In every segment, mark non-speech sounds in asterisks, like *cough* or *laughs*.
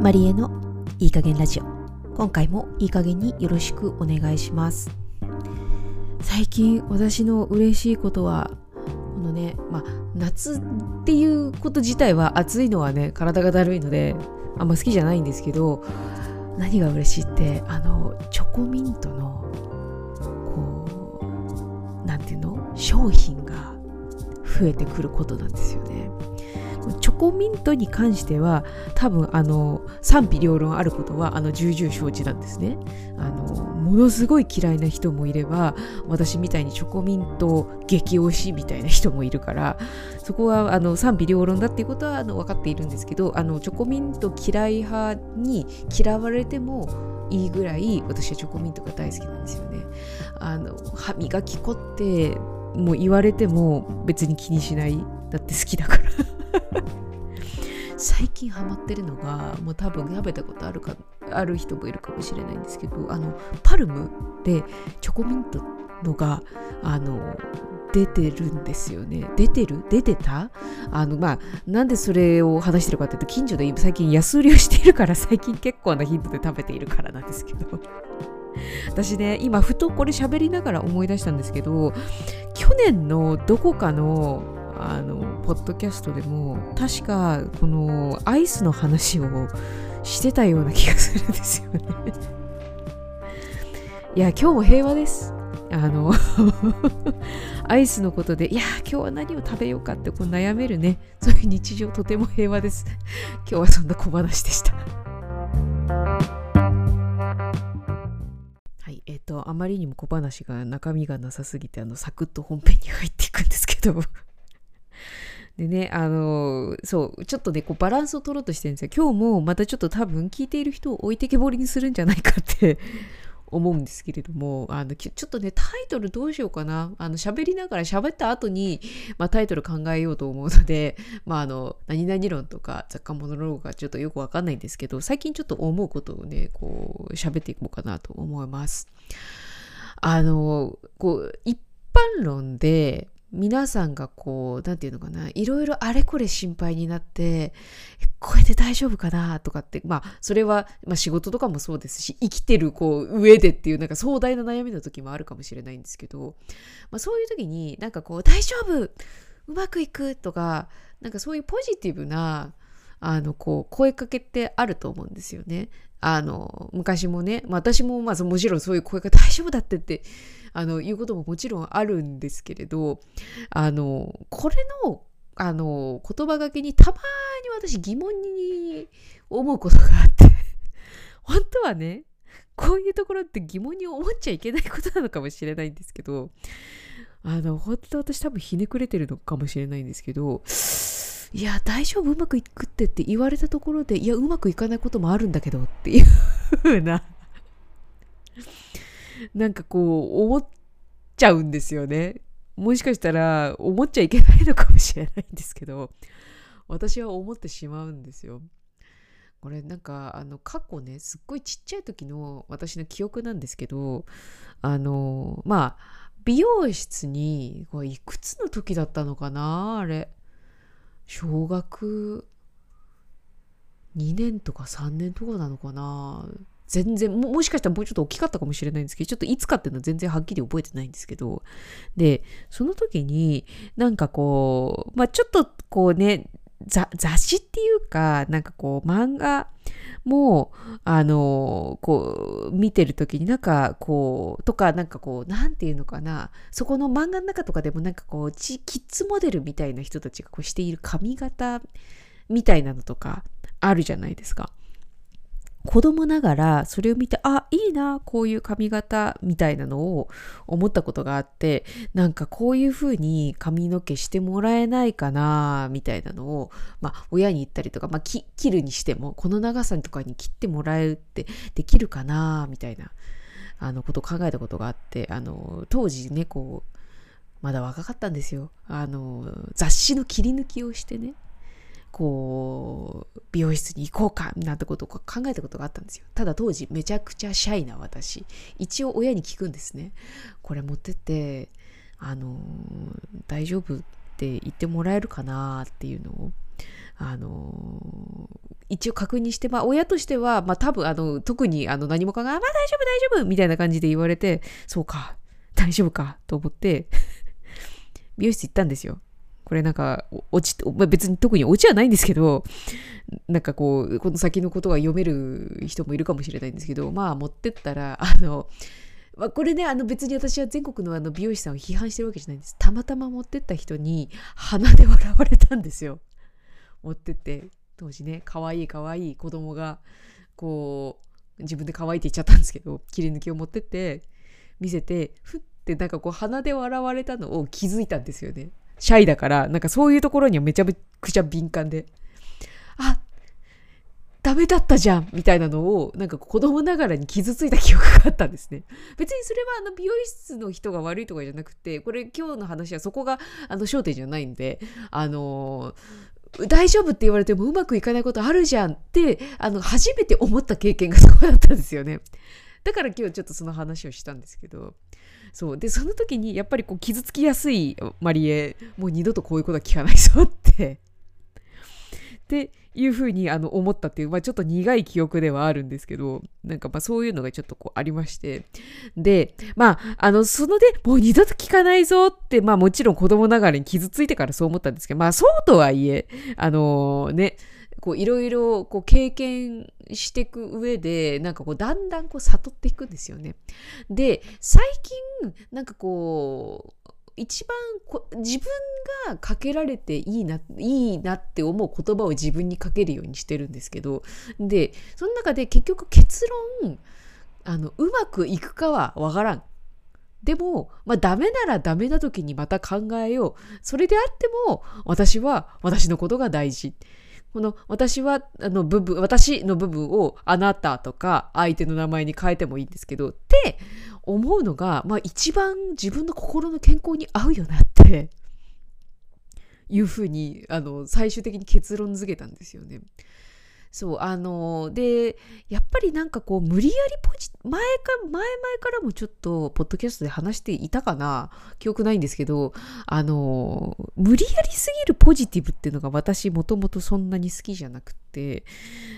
マリエのいい加減ラジオ。今回もいい加減によろしくお願いします。最近私の嬉しいことはこのねまあ夏っていうこと自体は暑いのはね体がだるいのであんま好きじゃないんですけど何が嬉しいってあのチョコミントのこうなんていうの？商品が増えてくることなんですよね。チョコミントに関しては多分あの賛否両論あることはあの重々承知なんですね。あのものすごい嫌いな人もいれば私みたいにチョコミント激推しみたいな人もいるからそこはあの賛否両論だっていうことはあの分かっているんですけどあのチョコミント嫌い派に嫌われてもいいぐらい私はチョコミントが大好きなんですよね。あの歯磨き粉ってもう言われても別に気にしない。だって好きだから。最近ハマってるのがもう多分食べたことあるかある人もいるかもしれないんですけどあのパルムでチョコミントのがあの出てるんですよね。出てる？出てた？あのまあなんでそれを話してるかっていうと近所で最近安売りをしているから最近結構な頻度で食べているからなんですけど。私ね今ふとこれ喋りながら思い。出したんですけど去年のどこかのあのポッドキャストでも確かこのアイスの話をしてたような気がするんですよね。いや今日も平和です。あの *laughs* アイスのことでいや今日は何を食べようかってこう悩めるね。そういう日常とても平和です。今日はそんな小話でした。はいえっ、ー、とあまりにも小話が中身がなさすぎてあのサクッと本編に入っていくんですけど。でね、あのそう、ちょっとね、こうバランスを取ろうとしてるんですよ。今日もまたちょっと多分聞いている人を置いてけぼりにするんじゃないかって *laughs* 思うんですけれども、あの、ちょっとね、タイトルどうしようかな。あの、喋りながら喋った後に、まあ、タイトル考えようと思うので、まあ、あの、何々論とか雑貨モノローグがちょっとよくわかんないんですけど、最近ちょっと思うことをね、こう、喋っていこうかなと思います。あの、こう、一般論で、皆さんがこう、なんていうのかな、いろいろあれこれ心配になって、これで大丈夫かなとかって、まあ、それは、まあ仕事とかもそうですし、生きてるこう、上でっていうなんか壮大な悩みの時もあるかもしれないんですけど、まあそういう時になんかこう、大丈夫うまくいくとか、なんかそういうポジティブな、あの、こう、声かけってあると思うんですよね。あの、昔もね、まあ、私もまあもちろんそういう声が大丈夫だってってあのいうことももちろんあるんですけれどあのこれのあの言葉がけにたまに私疑問に思うことがあって *laughs* 本当はねこういうところって疑問に思っちゃいけないことなのかもしれないんですけどあの本当私多分ひねくれてるのかもしれないんですけどいや大丈夫？うまくいくってって言われたところでいやうまくいかないこともあるんだけどっていう風な *laughs* なんかこう思っちゃうんですよね。もしかしたら思っちゃいけないのかもしれないんですけど私は思ってしまうんですよ。これなんかあの過去ねすっごいちっちゃい時の私の記憶なんですけどあのまあ美容室にこれいくつの時だったのかなあれ小学2年とか3年とかなのかな全然も、もしかしたらもうちょっと大きかったかもしれないんですけど、ちょっといつかっていうのは全然はっきり覚えてないんですけど、で、その時に、なんかこう、まあちょっとこうね、雑誌っていうか、なんかこう、漫画も、あの、こう、見てる時になんかこう、とか、なんかこう、なんていうのかな、そこの漫画の中とかでもなんかこう、キッズモデルみたいな人たちがこうしている髪型みたいなのとかあるじゃないですか。子供ながらそれを見てあいいなこういう髪型みたいなのを思ったことがあってなんかこういう風に髪の毛してもらえないかなみたいなのを、まあ、親に言ったりとか、まあ、切るにしてもこの長さとかに切ってもらえるってできるかなみたいなあのことを考えたことがあってあの当時ねこうまだ若かったんですよ。あの雑誌の切り抜きをしてね。こう美容室に行こうかなんてことを考えたことがあったんですよ。ただ当時めちゃくちゃシャイな私。一応親に聞くんですね。これ持ってってあの大丈夫って言ってもらえるかなっていうのをあの一応確認して、まあ、親としては、まあ、多分あの特にあの何も考えまあ大丈夫大丈夫みたいな感じで言われてそうか大丈夫かと思って *laughs* 美容室行ったんですよ。これなんか、落ち、まあ、別に特に落ちはないんですけど、なんかこう、この先のことが読める人もいるかもしれないんですけど、まあ持ってったら、あの、まあ、これね、あの別に私は全国のあの美容師さんを批判してるわけじゃないんです。たまたま持ってった人に鼻で笑われたんですよ。持ってって、当時ね、かわいいかわいい子供が、こう、自分で可愛いって言っちゃったんですけど、切り抜きを持ってって、見せて、ふってなんかこう鼻で笑われたのを気づいたんですよね。シャイだから、なんかそういうところにはめちゃくちゃ敏感で、あダメだったじゃんみたいなのを、なんか子供ながらに傷ついた記憶があったんですね。別にそれはあの美容室の人が悪いとかじゃなくて、これ今日の話はそこがあの焦点じゃないんで、あの、大丈夫って言われてもうまくいかないことあるじゃんって、あの、初めて思った経験がそこだったんですよね。だから今日ちょっとその話をしたんですけど、そう。でその時にやっぱりこう傷つきやすいマリエもう二度とこういうことは聞かないぞって。っていうふうにあの思ったっていう、まあ、ちょっと苦い記憶ではあるんですけどなんかまあそういうのがちょっとこうありまして。でまああのそのでもう二度と聞かないぞってまあもちろん子供ながらに傷ついてからそう思ったんですけどまあそうとはいえあのー、ねこういろいろこう経験していく上でなんかこうだんだんこう悟っていくんですよね。で最近なんかこう一番こ自分がかけられていいないいなって思う言葉を自分にかけるようにしてるんですけどでその中で結局結論あのうまくいくかはわからん。でも、まあ、ダメならダメな時にまた考えよう。それであっても、私は私のことが大事。この私はあの部分私の部分をあなたとか相手の名前に変えてもいいんですけどって思うのが、まあ、一番自分の心の健康に合うよなっていうふうにあの最終的に結論付けたんですよね。そうあのでやっぱりなんかこう無理やりポジ前か前々からもちょっとポッドキャストで話していたかな。記憶ないんですけどあの無理やりすぎるポジティブっていうのが私もともとそんなに好きじゃなくて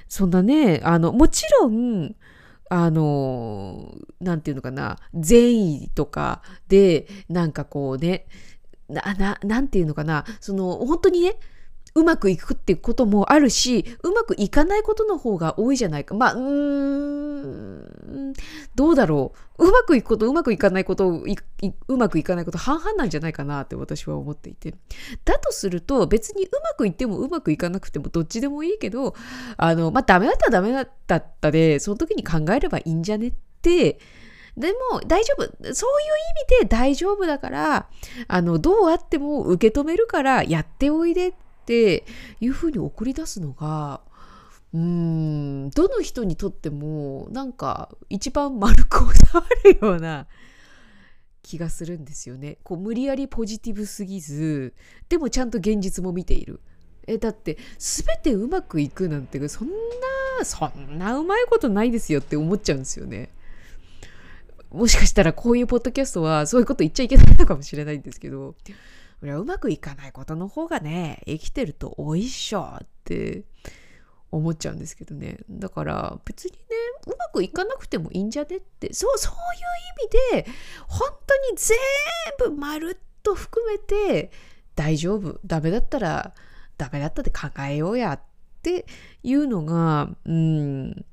そんなねあのもちろんあのなんていうのかな善意とかでなんかこうねな、な、なんていうのかな、その、本当にね、うまくいくっていうこともあるし、うまくいかないことの方が多いじゃないか。まあ、うーん、どうだろう。うまくいくこと、うまくいかないこと、うまくいかないこと半々なんじゃないかなって私は思っていて。だとすると、別にうまくいってもうまくいかなくてもどっちでもいいけど、あの、まあ、ダメだったらダメだったで、その時に考えればいいんじゃねって、でも大丈夫。そういう意味で大丈夫だから、あの、どうあっても受け止めるからやっておいでっっていうふうに送り出すのがうんどの人にとってもなんか一番丸く収まるような気がするんですよね。こう無理やりポジティブすぎずでもちゃんと現実も見ている。えだって全てうまくいくなんてそんなそんなうまいことないですよって思っちゃうんですよね。もしかしたらこういうポッドキャストはそういうこと言っちゃいけないのかもしれないんですけどこれはうまくいかないことの方がね、生きてると多いしょって思っちゃうんですけどね。だから別にね、うまくいかなくてもいいんじゃねって、そう、そういう意味で、本当に全部まるっと含めて大丈夫。ダメだったらダメだったって考えようやっていうのが、うん、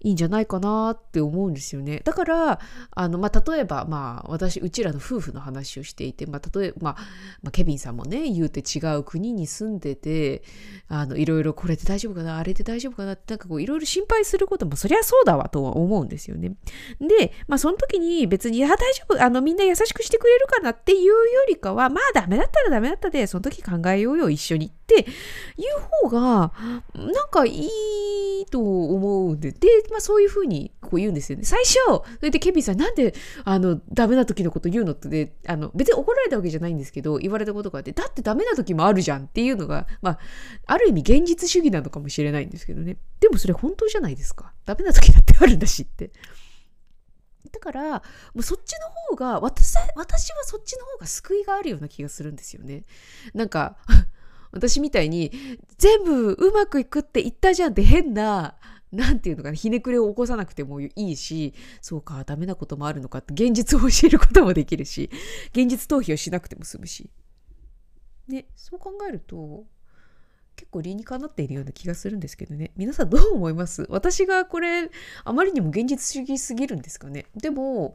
いいんじゃないかなって思うんですよね。だから、あの、まあ、例えば、まあ、私、うちらの夫婦の話をしていて、まあ、例えば、まあ、まあ、ケビンさんもね、言うて違う国に住んでて、あの、いろいろこれで大丈夫かな、あれで大丈夫かなって、なんかこう、いろいろ心配することも、そりゃそうだわとは思うんですよね。で、まあ、その時に別に、いや、大丈夫、あの、みんな優しくしてくれるかなっていうよりかは、まあ、ダメだったらダメだったで、その時考えようよ、一緒にっていう方が、なんかいいと思うんで、で、まあ、そういうふうにこう言うんですよね。最初、それでケビンさん、なんで、あの、ダメな時のこと言うのってで、あの、別に怒られたわけじゃないんですけど、言われたことがあって、だってダメな時もあるじゃんっていうのが、まあ、ある意味現実主義なのかもしれないんですけどね。でもそれ本当じゃないですか。ダメな時だってあるんだしって。だから、もうそっちの方が、私、私はそっちの方が救いがあるような気がするんですよね。なんか、私みたいに全部うまくいくって言ったじゃんって変ななんていうのかなひねくれを起こさなくてもいいしそうかダメなこともあるのかって現実を教えることもできるし現実逃避をしなくても済むし。ねそう考えると結構理にかなっているような気がするんですけどね。皆さんどう思います？私がこれあまりにも現実主義すぎるんですかね？でも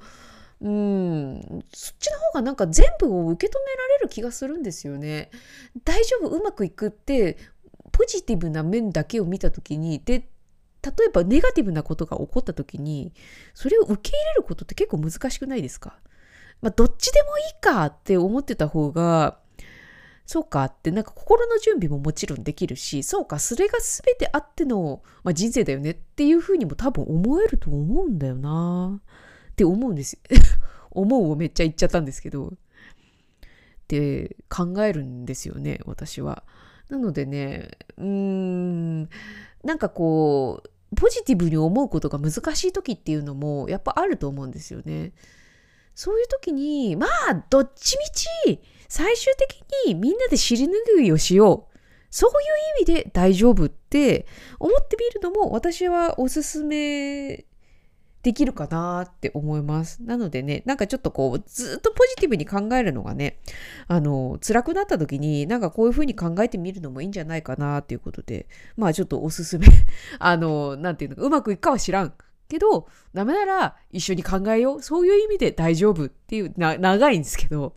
うん。そっちの方がなんか全部を受け止められる気がするんですよね。大丈夫うまくいくってポジティブな面だけを見た時にで例えばネガティブなことが起こった時にそれを受け入れることって結構難しくないですか？まあ、どっちでもいいかって思ってた方がそうかってなんか心の準備ももちろんできるしそうかそれが全てあっての、まあ、人生だよねっていうふうにも多分思えると思うんだよな。って思うんです *laughs* 思うをめっちゃ言っちゃったんですけどって考えるんですよね私は。なのでねうーんなんかこうポジティブに思うことが難しい時っていうのもやっぱあると思うんですよね。そういう時にまあどっちみち最終的にみんなで尻拭いをしようそういう意味で大丈夫って思ってみるのも私はおすすめできるかなって思います。なのでね、なんかちょっとこう、ずっとポジティブに考えるのがね、あの、辛くなった時に、なんかこういうふうに考えてみるのもいいんじゃないかなっていうことで、まあちょっとおすすめ。*laughs* あの、なんていうのか、うまくいくかは知らん。けど、ダメなら一緒に考えよう。そういう意味で大丈夫っていう、長いんですけど、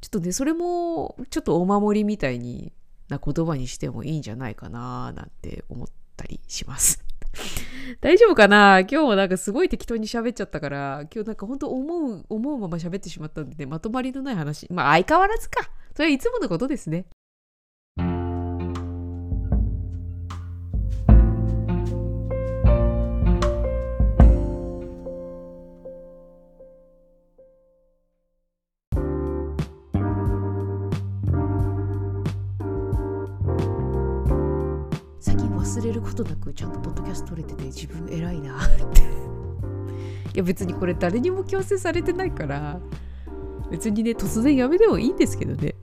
ちょっとね、それも、ちょっとお守りみたいにな言葉にしてもいいんじゃないかななんて思ったりします。*laughs* 大丈夫かな？今日もなんかすごい適当に喋っちゃったから、今日なんか本当思う、思うまま喋ってしまったんで、まとまりのない話。まあ相変わらずか。それはいつものことですね。忘れることなくちゃんとポッドキャスト撮れてて自分偉いなって。*laughs* いや別にこれ誰にも強制されてないから。別にね突然やめてもいいんですけどね。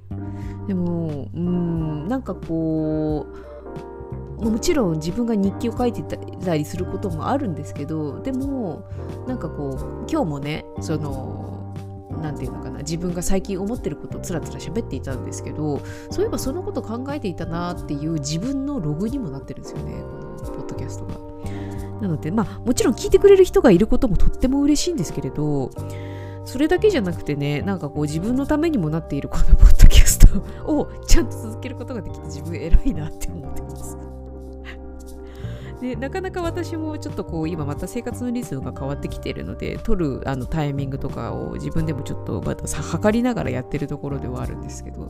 でもうんなんかこうもちろん自分が日記を書いてたりすることもあるんですけどでもなんかこう今日もねその何て言うのかな自分が最近思ってることをつらつら喋っていたんですけどそういえばそのこと考えていたなっていう自分のログにもなってるんですよねこのポッドキャストが。なのでまあもちろん聞いてくれる人がいることもとっても嬉しいんですけれどそれだけじゃなくてねなんかこう自分のためにもなっているこのポッドキャストをちゃんと続けることができて自分偉いなって思って。でなかなか私もちょっとこう今また生活のリズムが変わってきているので撮るあのタイミングとかを自分でもちょっとまた測りながらやってるところではあるんですけど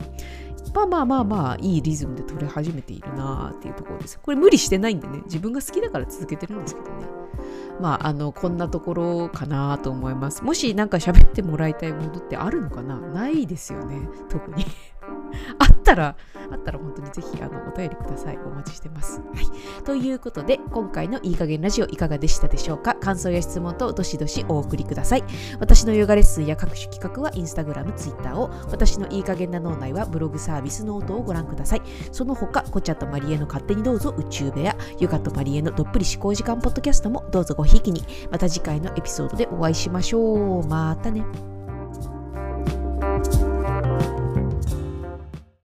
まあまあまあまあいいリズムで撮れ始めているなっていうところです。これ無理してないんでね自分が好きだから続けてるんですけどね。まああのこんなところかなと思います。もし何か喋ってもらいたいものってあるのかな？ないですよね特に。あ *laughs* ったら、あったら本当にぜひあのお便りください。お待ちしてます。はい。ということで、今回のいい加減ラジオいかがでしたでしょうか？感想や質問とどしどしお送りください。私のヨガレッスンや各種企画はインスタグラム、ツイッターを、私のいい加減な脳内はブログサービスノートをご覧ください。その他、コチャとマリエの勝手にどうぞ宇宙部屋、ヨガとマリエのどっぷり思考時間ポッドキャストもどうぞごひいきに。また次回のエピソードでお会いしましょう。またね。